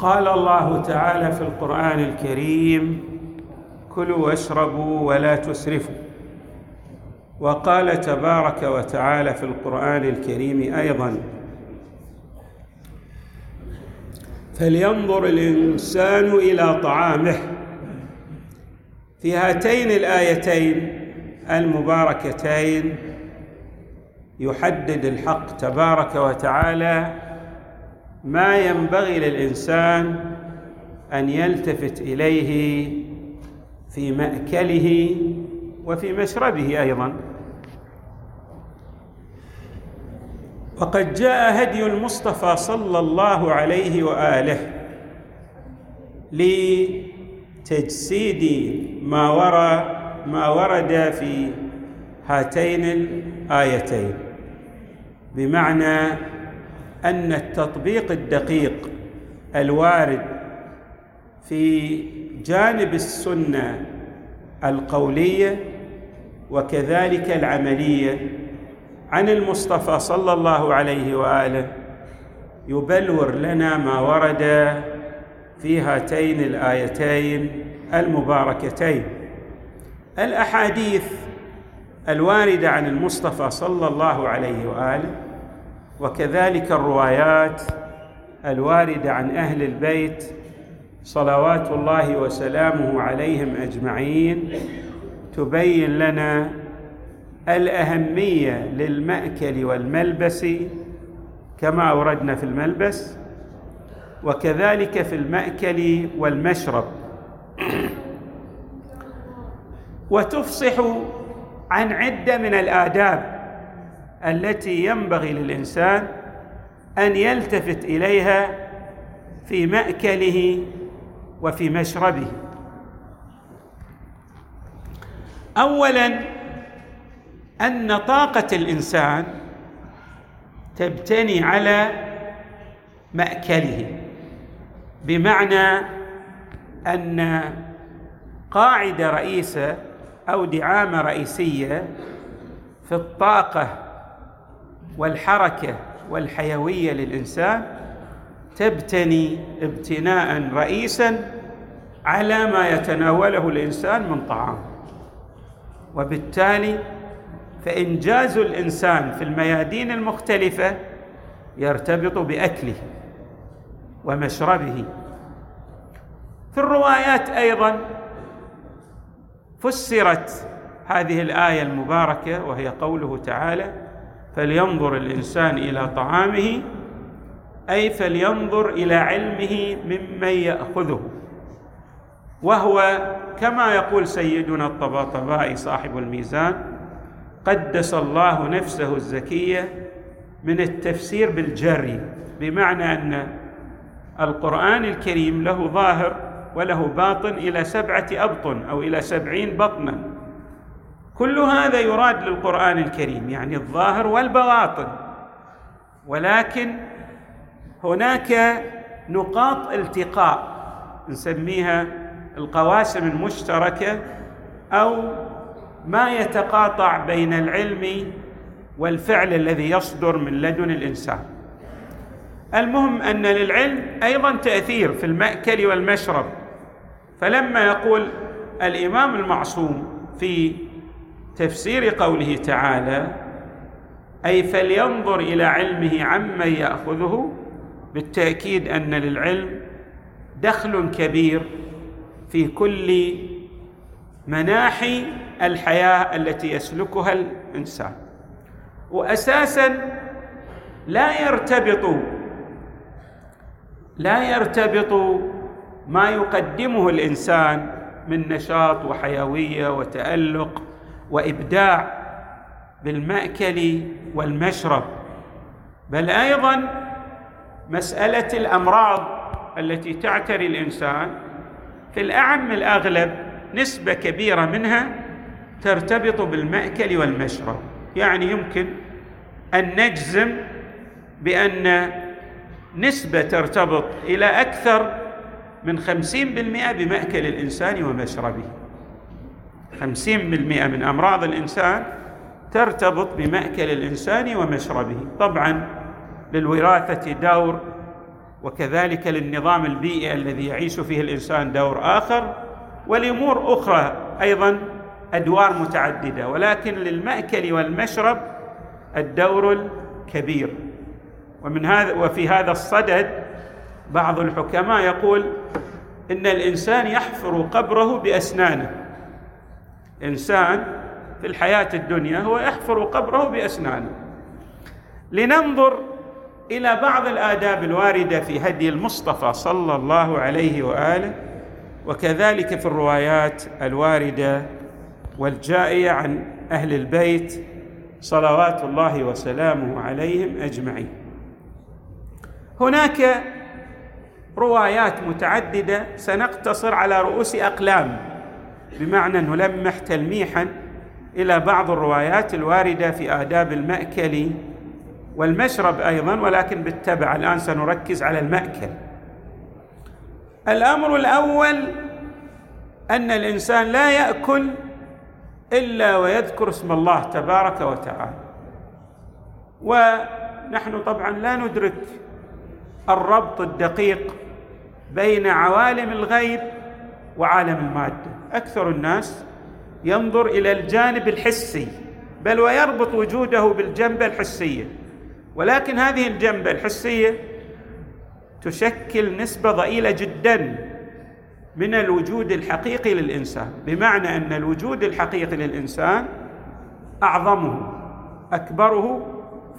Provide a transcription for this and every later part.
قال الله تعالى في القرآن الكريم كلوا واشربوا ولا تسرفوا. وقال تبارك وتعالى في القرآن الكريم أيضا فلينظر الإنسان إلى طعامه. في هاتين الآيتين المباركتين يحدد الحق تبارك وتعالى ما ينبغي للإنسان أن يلتفت إليه في مأكله وفي مشربه أيضا. وقد جاء هدي المصطفى صلى الله عليه وآله لتجسيد ما ورى ما ورد في هاتين الآيتين بمعنى أن التطبيق الدقيق الوارد في جانب السنة القولية وكذلك العملية عن المصطفى صلى الله عليه وآله يبلور لنا ما ورد في هاتين الآيتين المباركتين. الأحاديث الواردة عن المصطفى صلى الله عليه وآله وكذلك الروايات الواردة عن أهل البيت صلوات الله وسلامه عليهم أجمعين تبين لنا الأهمية للمأكل والملبس كما أوردنا في الملبس وكذلك في المأكل والمشرب. وتفصح عن عدة من الآداب. التي ينبغي للإنسان أن يلتفت إليها في مأكله وفي مشربه. اولا أن طاقة الإنسان تبتني على مأكله بمعنى أن قاعدة رئيسة أو دعامة رئيسية في الطاقة والحركة والحيوية للإنسان تبتني ابتناء رئيسا على ما يتناوله الإنسان من طعام. وبالتالي فإنجاز الإنسان في الميادين المختلفة يرتبط بأكله ومشربه. في الروايات أيضا فسرت هذه الآية المباركة وهي قوله تعالى فلينظر الإنسان إلى طعامه أي فلينظر إلى علمه ممن يأخذه. وهو كما يقول سيدنا الطباطبائي صاحب الميزان قدس الله نفسه الزكية من التفسير بالجري بمعنى أن القرآن الكريم له ظاهر وله باطن إلى سبعة أبطن أو إلى سبعين بطنا. كل هذا يراد للقرآن الكريم يعني الظاهر والبواطن ولكن هناك نقاط التقاء نسميها القواسم المشتركة أو ما يتقاطع بين العلم والفعل الذي يصدر من لدن الإنسان. المهم أن للعلم أيضا تأثير في المأكل والمشرب. فلما يقول الإمام المعصوم في تفسير قوله تعالى أي فلينظر إلى علمه عمن يأخذه بالتأكيد أن للعلم دخل كبير في كل مناحي الحياة التي يسلكها الإنسان. واساسا لا يرتبط لا يرتبط ما يقدمه الإنسان من نشاط وحيوية وتألق وإبداع بالمأكل والمشرب. بل أيضا مسألة الأمراض التي تعتري الإنسان في الأعم الأغلب نسبة كبيرة منها ترتبط بالمأكل والمشرب. يعني يمكن أن نجزم بأن نسبة ترتبط إلى أكثر من خمسين بالمئة بمأكل الإنسان ومشربه. خمسين بالمئة من أمراض الإنسان ترتبط بمأكل الإنسان ومشربه. طبعا للوراثة دور وكذلك للنظام البيئي الذي يعيش فيه الإنسان دور آخر ولأمور أخرى أيضا أدوار متعددة. ولكن للمأكل والمشرب الدور الكبير. ومن هذا وفي هذا الصدد بعض الحكماء يقول إن الإنسان يحفر قبره بأسنانه. إنسان في الحياة الدنيا هو يحفر قبره بأسنانه. لننظر إلى بعض الآداب الواردة في هدي المصطفى صلى الله عليه وآله وكذلك في الروايات الواردة والجائية عن أهل البيت صلوات الله وسلامه عليهم أجمعين. هناك روايات متعددة سنقتصر على رؤوس أقلام. بمعنى نلمح تلميحا إلى بعض الروايات الواردة في آداب المأكل والمشرب أيضا ولكن بالتبع. الآن سنركز على المأكل. الأمر الأول أن الإنسان لا يأكل إلا ويذكر اسم الله تبارك وتعالى. ونحن طبعا لا ندرك الربط الدقيق بين عوالم الغيب وعالم المادة. أكثر الناس ينظر إلى الجانب الحسي بل ويربط وجوده بالجنبة الحسية. ولكن هذه الجنبة الحسية تشكل نسبة ضئيلة جدا من الوجود الحقيقي للإنسان. بمعنى أن الوجود الحقيقي للإنسان أعظمه أكبره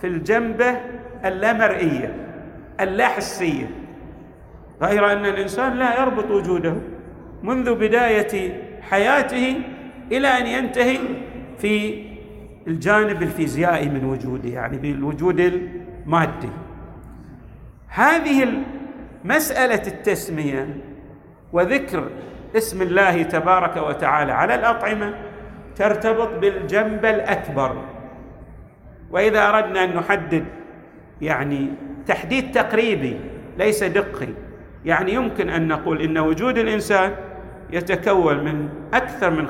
في الجنبة اللامرئية اللاحسية. غير أن الإنسان لا يربط وجوده. منذ بداية حياته إلى أن ينتهي في الجانب الفيزيائي من وجوده يعني بالوجود المادي. هذه مساله التسمية وذكر اسم الله تبارك وتعالى على الأطعمة ترتبط بالجنب الأكبر. وإذا أردنا أن نحدد يعني تحديد تقريبي ليس دقي يعني يمكن أن نقول إن وجود الإنسان يتكون من أكثر من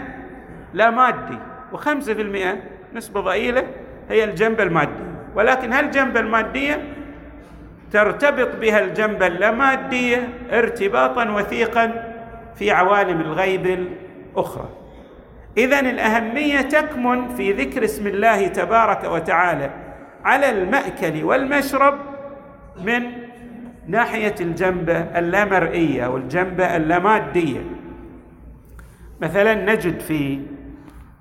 95% لا مادي و5% نسبة ضئيلة هي الجنبه الماديه ولكن هالجنبه المادية؟ ترتبط بها الجنبه اللاماديه ارتباطا وثيقا في عوالم الغيب الأخرى. اذا الأهمية تكمن في ذكر اسم الله تبارك وتعالى على المأكل والمشرب من ناحية الجنبة اللامرئية والجنبة اللامادية. مثلا نجد في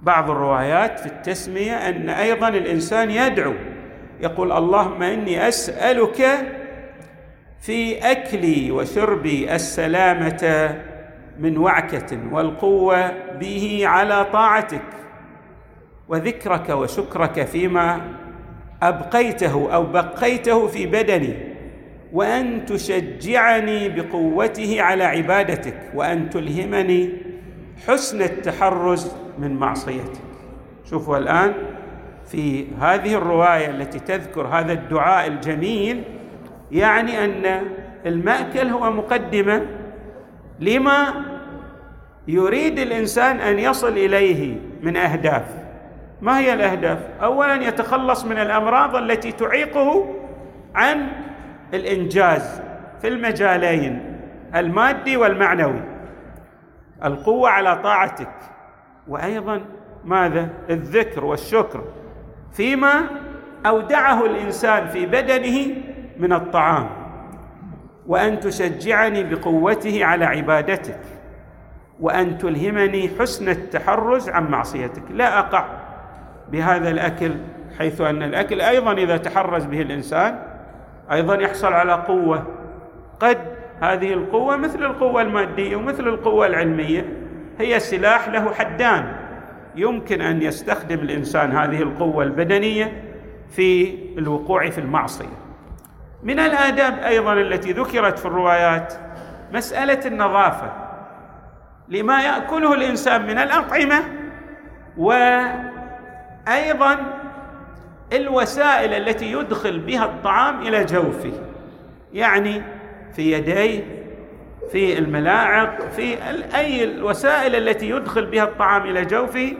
بعض الروايات في التسمية أن أيضا الإنسان يدعو يقول اللهم إني أسألك في أكلي وشربي السلامة من وعكة والقوة به على طاعتك وذكرك وشكرك فيما أبقيته أو بقيته في بدني. وأن تشجعني بقوته على عبادتك وأن تلهمني حسن التحرز من معصيتك. شوفوا الآن في هذه الرواية التي تذكر هذا الدعاء الجميل يعني أن المأكل هو مقدمة لما يريد الإنسان أن يصل إليه من أهداف. ما هي الأهداف؟ اولا يتخلص من الأمراض التي تعيقه عن الإنجاز في المجالين المادي والمعنوي. القوة على طاعتك. وأيضا ماذا؟ الذكر والشكر. فيما أودعه الإنسان في بدنه من الطعام. وأن تشجعني بقوته على عبادتك. وأن تلهمني حسن التحرز عن معصيتك. لا أقع بهذا الأكل حيث أن الأكل أيضا إذا تحرز به الإنسان أيضا يحصل على قوة. قد هذه القوة مثل القوة المادية ومثل القوة العلمية هي سلاح له حدان. يمكن أن يستخدم الإنسان هذه القوة البدنية في الوقوع في المعصية. من الآداب أيضا التي ذكرت في الروايات مسألة النظافة. لما يأكله الإنسان من الاطعمه وأيضا الوسائل التي يدخل بها الطعام إلى جوفه. يعني في يديه في الملاعق في أي الوسائل التي يدخل بها الطعام إلى جوفه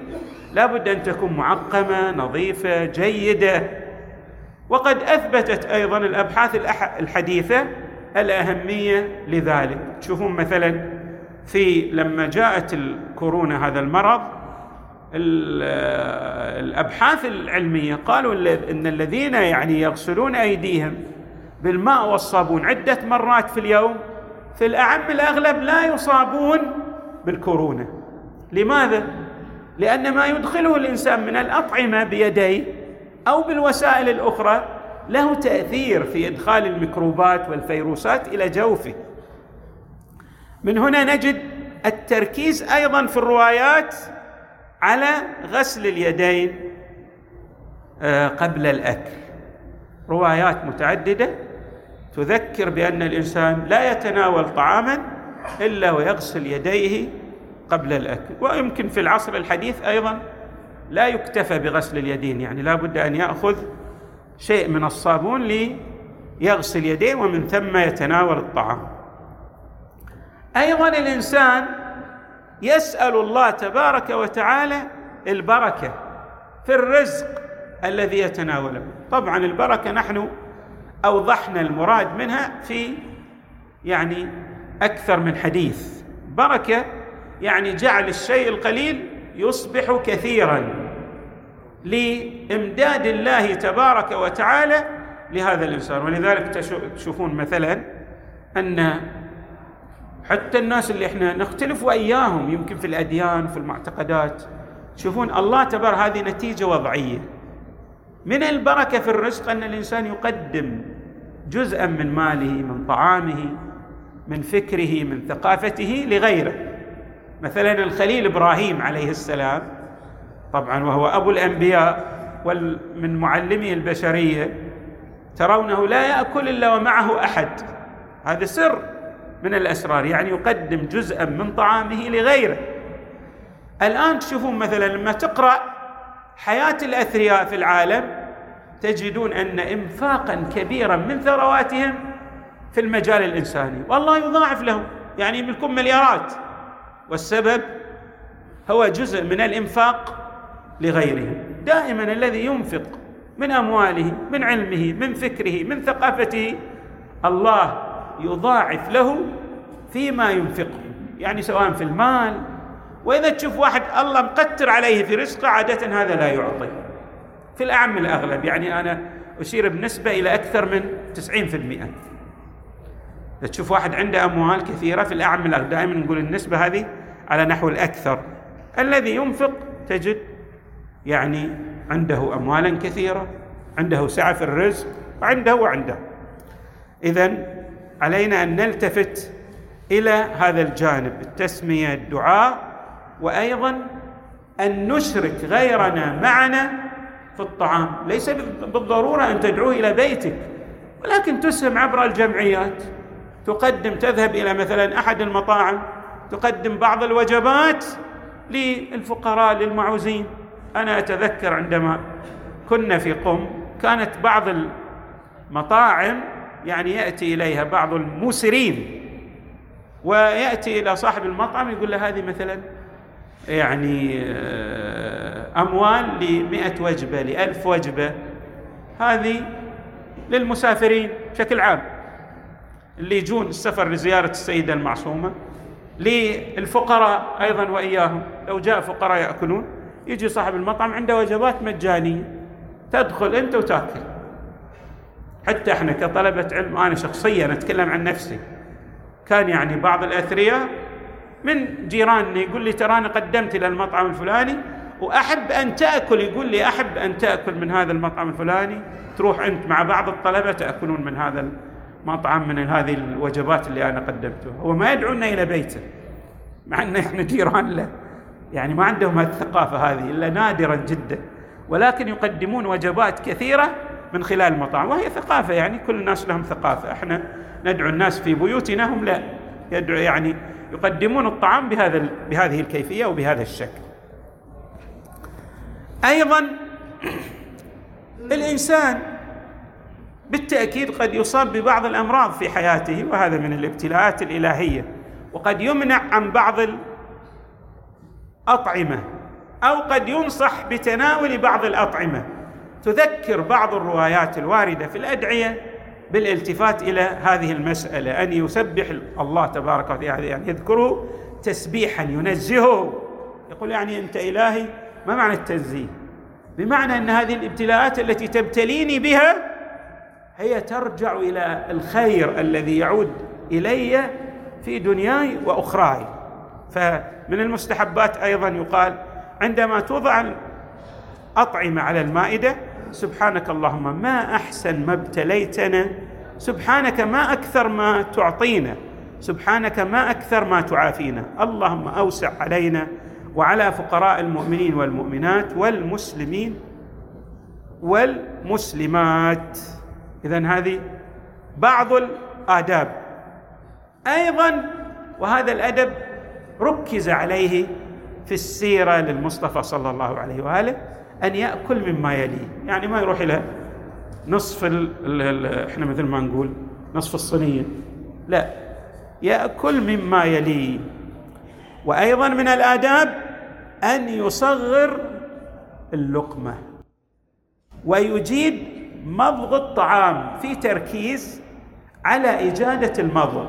لابد أن تكون معقمة نظيفة جيدة. وقد أثبتت أيضا الأبحاث الحديثة الأهمية لذلك. تشوفون مثلا في لما جاءت الكورونا هذا المرض الأبحاث العلمية قالوا إن الذين يعني يغسلون أيديهم بالماء والصابون عدة مرات في اليوم في الأعم الأغلب لا يصابون بالكورونا. لماذا؟ لأن ما يدخله الإنسان من الأطعمة بيديه أو بالوسائل الأخرى له تأثير في إدخال الميكروبات والفيروسات إلى جوفه. من هنا نجد التركيز أيضا في الروايات على غسل اليدين آه، قبل الأكل. روايات متعددة تذكر بأن الإنسان لا يتناول طعاما إلا ويغسل يديه قبل الأكل. ويمكن في العصر الحديث أيضا لا يكتفى بغسل اليدين يعني لا بد أن يأخذ شيء من الصابون ليغسل يديه ومن ثم يتناول الطعام. أيضا الإنسان يسأل الله تبارك وتعالى البركة في الرزق الذي يتناوله. طبعا البركة نحن أوضحنا المراد منها في يعني أكثر من حديث. بركة يعني جعل الشيء القليل يصبح كثيرا لإمداد الله تبارك وتعالى لهذا الإنسان. ولذلك تشوفون مثلا أن حتى الناس اللي إحنا نختلف وإياهم يمكن في الأديان في المعتقدات. تشوفون الله تبارك هذه نتيجة وضعية. من البركة في الرزق أن الإنسان يقدم جزءا من ماله من طعامه من فكره من ثقافته لغيره. مثلا الخليل إبراهيم عليه السلام طبعا وهو أبو الأنبياء ومن معلمي البشرية ترونه لا يأكل إلا ومعه أحد. هذا سر. من الأسرار يعني يقدم جزءا من طعامه لغيره. الآن تشوفون مثلا لما تقرأ حياة الأثرياء في العالم تجدون أن انفاقا كبيرا من ثرواتهم في المجال الإنساني. والله يضاعف لهم يعني يملكون مليارات. والسبب هو جزء من الإنفاق لغيره. دائما الذي ينفق من أمواله من علمه من فكره من ثقافته الله يضاعف له فيما ينفقه يعني سواء في المال وإذا تشوف واحد الله مقتر عليه في رزقه عادة هذا لا يعطي. في الأعم الأغلب يعني أنا أشير بنسبة إلى أكثر من 90% تشوف واحد عنده أموال كثيرة في الأعم الأغلب دائما نقول النسبة هذه على نحو الأكثر. الذي ينفق تجد يعني عنده اموالا كثيرة عنده سعة في الرزق وعنده وعنده. اذا علينا أن نلتفت إلى هذا الجانب التسمية الدعاء وأيضا أن نشرك غيرنا معنا في الطعام. ليس بالضرورة أن تدعوه إلى بيتك ولكن تسهم عبر الجمعيات. تقدم تذهب إلى مثلا أحد المطاعم تقدم بعض الوجبات للفقراء للمعوزين. أنا أتذكر عندما كنا في قم كانت بعض المطاعم يعني يأتي إليها بعض الموسرين ويأتي إلى صاحب المطعم يقول له هذه مثلا يعني آه، أموال لمئة وجبة لألف وجبة. هذه للمسافرين بشكل عام. اللي يجون السفر لزيارة السيدة المعصومة للفقراء أيضا وإياهم. لو جاء فقراء يأكلون يجي صاحب المطعم عنده وجبات مجانية تدخل أنت وتأكل. حتى إحنا كطلبة علم أنا شخصيا أتكلم عن نفسي. كان يعني بعض الأثرياء من جيراننا يقول لي تراني قدمت إلى المطعم الفلاني وأحب أن تأكل يقول لي أحب أن تأكل من هذا المطعم الفلاني. تروح أنت مع بعض الطلبة تأكلون من هذا المطعم من هذه الوجبات اللي أنا قدمتها هو ما يدعونا إلى بيته مع إن إحنا جيران له. يعني ما عندهم الثقافه هذه إلا نادرا جدا. ولكن يقدمون وجبات كثيرة من خلال المطاعم. وهي ثقافة يعني كل الناس لهم ثقافة. إحنا ندعو الناس في بيوتنا هم لا. يدعو يعني يقدمون الطعام بهذا بهذه الكيفية وبهذا الشكل. أيضا الإنسان بالتأكيد قد يصاب ببعض الأمراض في حياته وهذا من الابتلاءات الإلهية. وقد يمنع عن بعض الأطعمة أو قد ينصح بتناول بعض الأطعمة. تذكر بعض الروايات الواردة في الأدعية بالالتفات إلى هذه المسألة أن يسبح الله تبارك وتعالى يعني يذكره تسبيحا ينزهه. يقول يعني أنت إلهي ما معنى التنزيه؟ بمعنى أن هذه الابتلاءات التي تبتليني بها هي ترجع إلى الخير الذي يعود إلي في دنياي وأخراي. فمن المستحبات أيضا يقال عندما توضع الأطعمة على المائدة سبحانك اللهم ما أحسن ما ابتليتنا. سبحانك ما أكثر ما تعطينا. سبحانك ما أكثر ما تعافينا. اللهم أوسع علينا وعلى فقراء المؤمنين والمؤمنات والمسلمين والمسلمات. اذا هذه بعض الآداب. أيضا وهذا الأدب ركز عليه في السيرة للمصطفى صلى الله عليه وآله. أن يأكل مما يليه. يعني ما يروح إلى نصف ال ال إحنا مثل ما نقول نصف الصينية. لا يأكل مما يليه. وأيضا من الآداب أن يصغر اللقمة. ويجيد مضغ الطعام في تركيز على إجادة المضغ.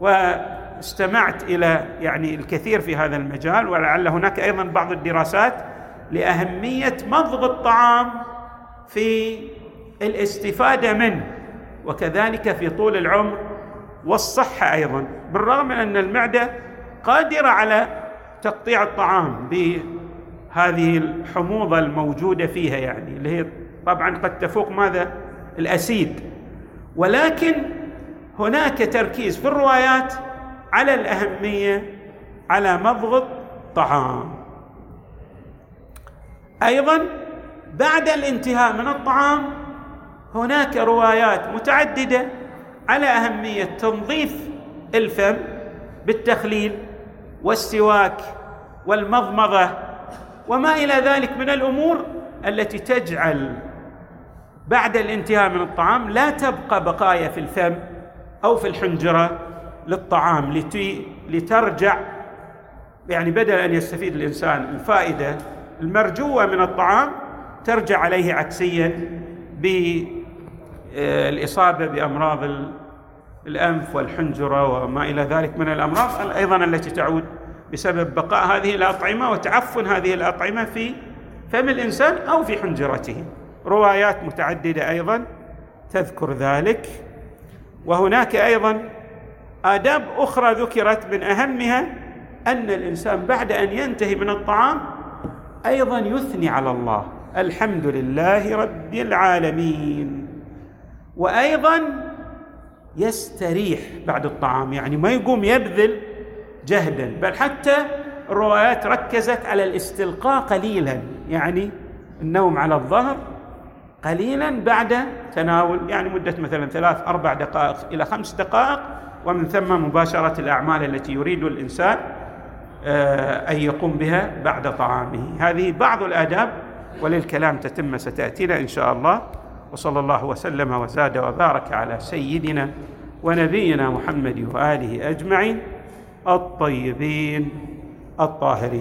واستمعت إلى يعني الكثير في هذا المجال ولعل هناك أيضا بعض الدراسات لأهمية مضغ الطعام في الاستفادة منه وكذلك في طول العمر والصحة أيضا. بالرغم من أن المعدة قادرة على تقطيع الطعام بهذه الحموضة الموجودة فيها يعني اللي هي طبعا قد تفوق ماذا؟ الأسيد. ولكن هناك تركيز في الروايات على الأهمية على مضغ الطعام. أيضا بعد الانتهاء من الطعام هناك روايات متعددة على أهمية تنظيف الفم بالتخليل والسواك والمضمضة وما إلى ذلك من الأمور التي تجعل بعد الانتهاء من الطعام لا تبقى بقايا في الفم أو في الحنجرة للطعام لترجع يعني بدل أن يستفيد الإنسان الفائدة المرجوة من الطعام ترجع عليه عكسيا بالاصابه بأمراض الأنف والحنجرة وما إلى ذلك من الأمراض أيضا التي تعود بسبب بقاء هذه الأطعمة وتعفن هذه الأطعمة في فم الإنسان أو في حنجرته. روايات متعددة أيضا تذكر ذلك. وهناك أيضا آداب أخرى ذكرت من أهمها أن الإنسان بعد أن ينتهي من الطعام أيضا يثني على الله. الحمد لله رب العالمين. وأيضا يستريح بعد الطعام. يعني ما يقوم يبذل جهدا. بل حتى الروايات ركزت على الاستلقاء قليلا. يعني النوم على الظهر قليلا بعد تناول. يعني مدة مثلا ثلاث أربع دقائق إلى خمس دقائق. ومن ثم مباشرة الأعمال التي يريد الإنسان أن يقوم بها بعد طعامه. هذه بعض الآداب وللكلام تتم ستأتينا إن شاء الله. وصلى الله وسلم وزاد وبارك على سيدنا ونبينا محمد وآله أجمعين الطيبين الطاهرين.